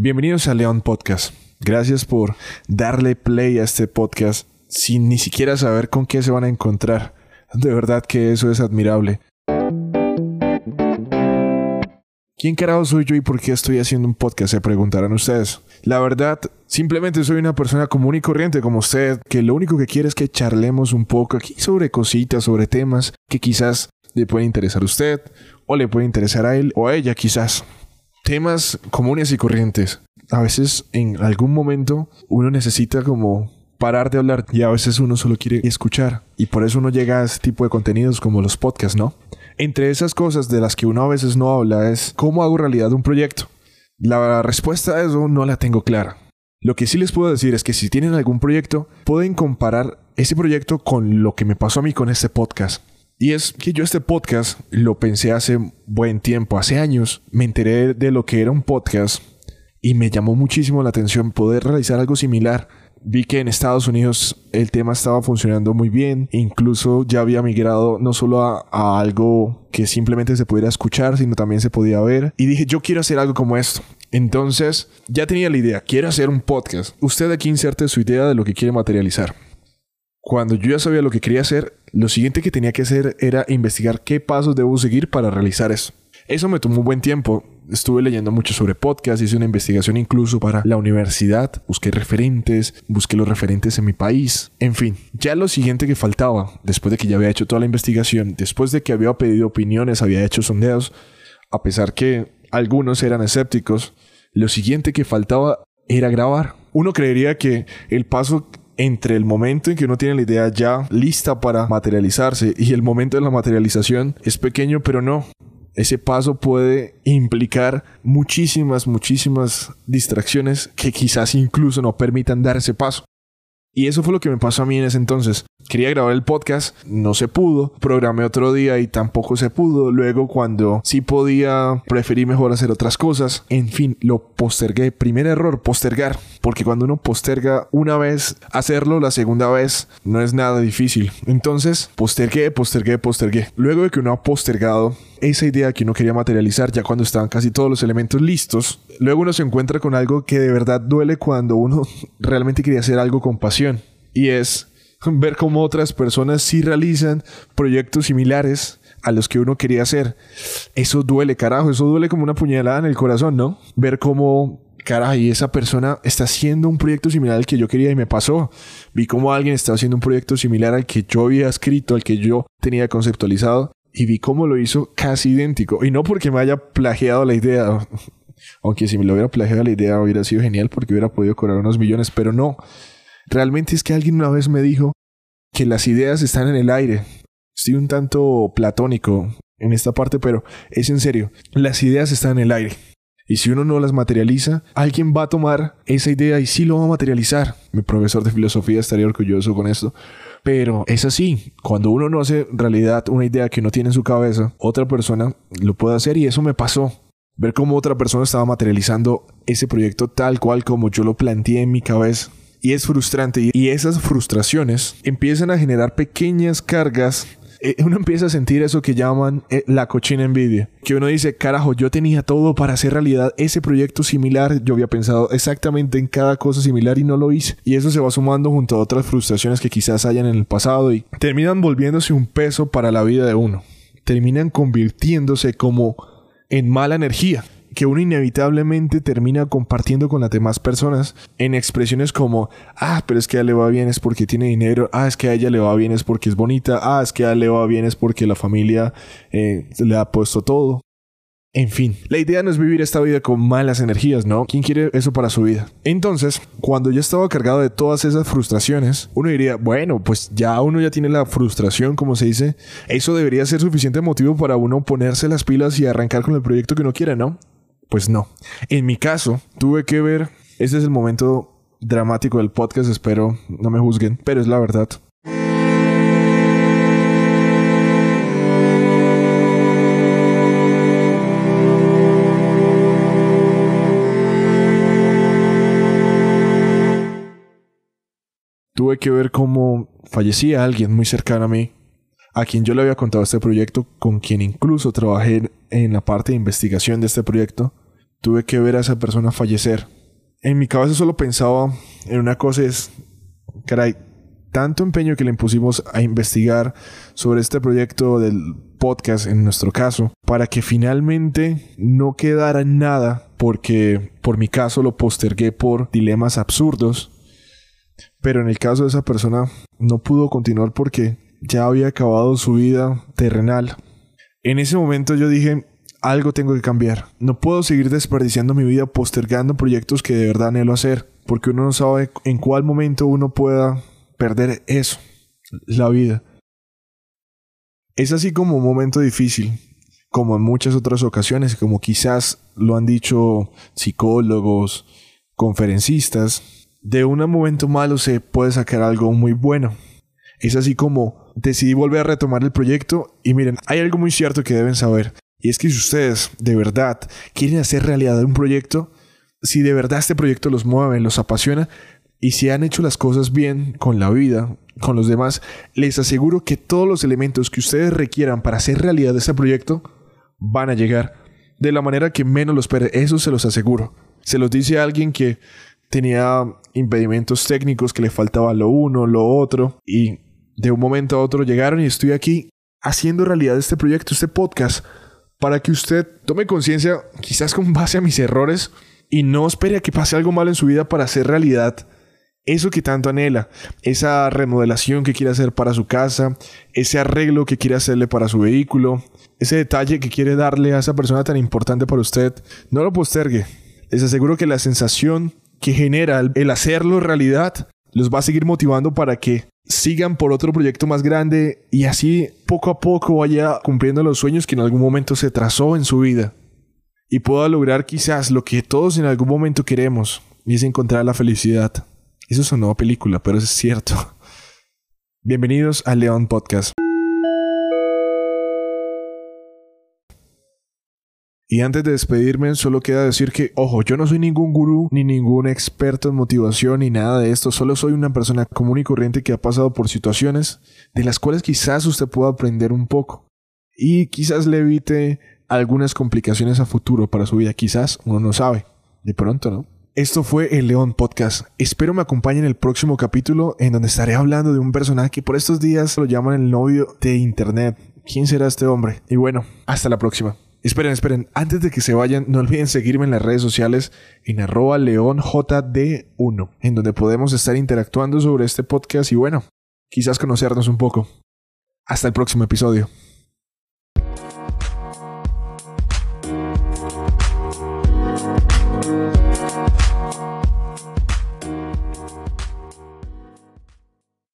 Bienvenidos a León Podcast. Gracias por darle play a este podcast sin ni siquiera saber con qué se van a encontrar. De verdad que eso es admirable. ¿Quién carajo soy yo y por qué estoy haciendo un podcast? Se preguntarán ustedes. La verdad, simplemente soy una persona común y corriente como usted, que lo único que quiere es que charlemos un poco aquí sobre cositas, sobre temas que quizás le pueden interesar a usted, o le puede interesar a él, o a ella quizás temas comunes y corrientes. A veces en algún momento uno necesita como parar de hablar y a veces uno solo quiere escuchar y por eso uno llega a ese tipo de contenidos como los podcasts, ¿no? Entre esas cosas de las que uno a veces no habla es cómo hago realidad un proyecto. La respuesta a eso no la tengo clara. Lo que sí les puedo decir es que si tienen algún proyecto, pueden comparar ese proyecto con lo que me pasó a mí con este podcast. Y es que yo este podcast lo pensé hace buen tiempo, hace años. Me enteré de lo que era un podcast y me llamó muchísimo la atención poder realizar algo similar. Vi que en Estados Unidos el tema estaba funcionando muy bien, incluso ya había migrado no solo a, algo que simplemente se pudiera escuchar, sino también se podía ver. Y dije, yo quiero hacer algo como esto. Entonces, ya tenía la idea, quiero hacer un podcast. Usted aquí inserte su idea de lo que quiere materializar. Cuando yo ya sabía lo que quería hacer, lo siguiente que tenía que hacer era investigar qué pasos debo seguir para realizar eso. Eso me tomó un buen tiempo. Estuve leyendo mucho sobre podcast, hice una investigación incluso para la universidad, busqué referentes, busqué los referentes en mi país. En fin, ya lo siguiente que faltaba, después de que ya había hecho toda la investigación, después de que había pedido opiniones, había hecho sondeos, a pesar que algunos eran escépticos, lo siguiente que faltaba era grabar. Uno creería que el paso entre el momento en que uno tiene la idea ya lista para materializarse y el momento de la materialización es pequeño, pero no. Ese paso puede implicar muchísimas, muchísimas distracciones que quizás incluso no permitan dar ese paso. Y eso fue lo que me pasó a mí en ese entonces. Quería grabar el podcast, no se pudo. Programé otro día y tampoco se pudo. Luego cuando sí podía, preferí mejor hacer otras cosas. En fin, lo postergué. Primer error, postergar. Porque cuando uno posterga una vez, hacerlo la segunda vez no es nada difícil. Entonces, postergué, postergué, postergué. Luego de que uno ha postergado esa idea que uno quería materializar ya cuando estaban casi todos los elementos listos, luego uno se encuentra con algo que de verdad duele cuando uno realmente quería hacer algo con pasión. Y es ver cómo otras personas sí realizan proyectos similares a los que uno quería hacer. Eso duele, carajo, eso duele como una puñalada en el corazón, ¿no? Ver cómo caray, esa persona está haciendo un proyecto similar al que yo quería y me pasó. Vi cómo alguien estaba haciendo un proyecto similar al que yo había escrito, al que yo tenía conceptualizado y vi cómo lo hizo casi idéntico. Y no porque me haya plagiado la idea, aunque si me lo hubiera plagiado la idea hubiera sido genial porque hubiera podido cobrar unos millones, pero no. Realmente es que alguien una vez me dijo que las ideas están en el aire. Estoy un tanto platónico en esta parte, pero es en serio. Las ideas están en el aire. Y si uno no las materializa, alguien va a tomar esa idea y sí lo va a materializar. Mi profesor de filosofía estaría orgulloso con esto. Pero es así. Cuando uno no hace realidad una idea que uno tiene en su cabeza, otra persona lo puede hacer y eso me pasó. Ver cómo otra persona estaba materializando ese proyecto tal cual como yo lo planteé en mi cabeza. Y es frustrante. Y esas frustraciones empiezan a generar pequeñas cargas eh, uno empieza a sentir eso que llaman eh, la cochina envidia. Que uno dice, carajo, yo tenía todo para hacer realidad ese proyecto similar. Yo había pensado exactamente en cada cosa similar y no lo hice. Y eso se va sumando junto a otras frustraciones que quizás hayan en el pasado y terminan volviéndose un peso para la vida de uno. Terminan convirtiéndose como en mala energía que uno inevitablemente termina compartiendo con las demás personas en expresiones como, ah, pero es que a ella le va bien es porque tiene dinero, ah, es que a ella le va bien es porque es bonita, ah, es que a ella le va bien es porque la familia eh, le ha puesto todo. En fin, la idea no es vivir esta vida con malas energías, ¿no? ¿Quién quiere eso para su vida? Entonces, cuando ya estaba cargado de todas esas frustraciones, uno diría, bueno, pues ya uno ya tiene la frustración, como se dice, eso debería ser suficiente motivo para uno ponerse las pilas y arrancar con el proyecto que uno quiere, ¿no? Pues no. En mi caso, tuve que ver, ese es el momento dramático del podcast, espero no me juzguen, pero es la verdad. Tuve que ver cómo fallecía alguien muy cercano a mí, a quien yo le había contado este proyecto, con quien incluso trabajé en la parte de investigación de este proyecto, tuve que ver a esa persona fallecer. En mi cabeza solo pensaba en una cosa es, caray, tanto empeño que le impusimos a investigar sobre este proyecto del podcast en nuestro caso, para que finalmente no quedara nada, porque por mi caso lo postergué por dilemas absurdos, pero en el caso de esa persona no pudo continuar porque ya había acabado su vida terrenal. En ese momento yo dije, algo tengo que cambiar. No puedo seguir desperdiciando mi vida postergando proyectos que de verdad anhelo hacer, porque uno no sabe en cuál momento uno pueda perder eso, la vida. Es así como un momento difícil, como en muchas otras ocasiones, como quizás lo han dicho psicólogos, conferencistas, de un momento malo se puede sacar algo muy bueno. Es así como decidí volver a retomar el proyecto y miren, hay algo muy cierto que deben saber. Y es que si ustedes de verdad quieren hacer realidad un proyecto, si de verdad este proyecto los mueve, los apasiona, y si han hecho las cosas bien con la vida, con los demás, les aseguro que todos los elementos que ustedes requieran para hacer realidad este proyecto van a llegar de la manera que menos lo espere. Eso se los aseguro. Se los dice alguien que tenía impedimentos técnicos, que le faltaba lo uno, lo otro, y de un momento a otro llegaron y estoy aquí haciendo realidad este proyecto, este podcast, para que usted tome conciencia, quizás con base a mis errores, y no espere a que pase algo malo en su vida para hacer realidad eso que tanto anhela, esa remodelación que quiere hacer para su casa, ese arreglo que quiere hacerle para su vehículo, ese detalle que quiere darle a esa persona tan importante para usted, no lo postergue. Les aseguro que la sensación que genera el hacerlo realidad los va a seguir motivando para que sigan por otro proyecto más grande y así poco a poco vaya cumpliendo los sueños que en algún momento se trazó en su vida y pueda lograr quizás lo que todos en algún momento queremos y es encontrar la felicidad. Eso sonó película, pero es cierto. Bienvenidos a León Podcast. Y antes de despedirme, solo queda decir que, ojo, yo no soy ningún gurú, ni ningún experto en motivación, ni nada de esto. Solo soy una persona común y corriente que ha pasado por situaciones de las cuales quizás usted pueda aprender un poco. Y quizás le evite algunas complicaciones a futuro para su vida. Quizás uno no sabe. De pronto, ¿no? Esto fue el León Podcast. Espero me acompañen en el próximo capítulo en donde estaré hablando de un personaje que por estos días lo llaman el novio de Internet. ¿Quién será este hombre? Y bueno, hasta la próxima. Esperen, esperen, antes de que se vayan, no olviden seguirme en las redes sociales en arroba leonjd1, en donde podemos estar interactuando sobre este podcast y bueno, quizás conocernos un poco. Hasta el próximo episodio.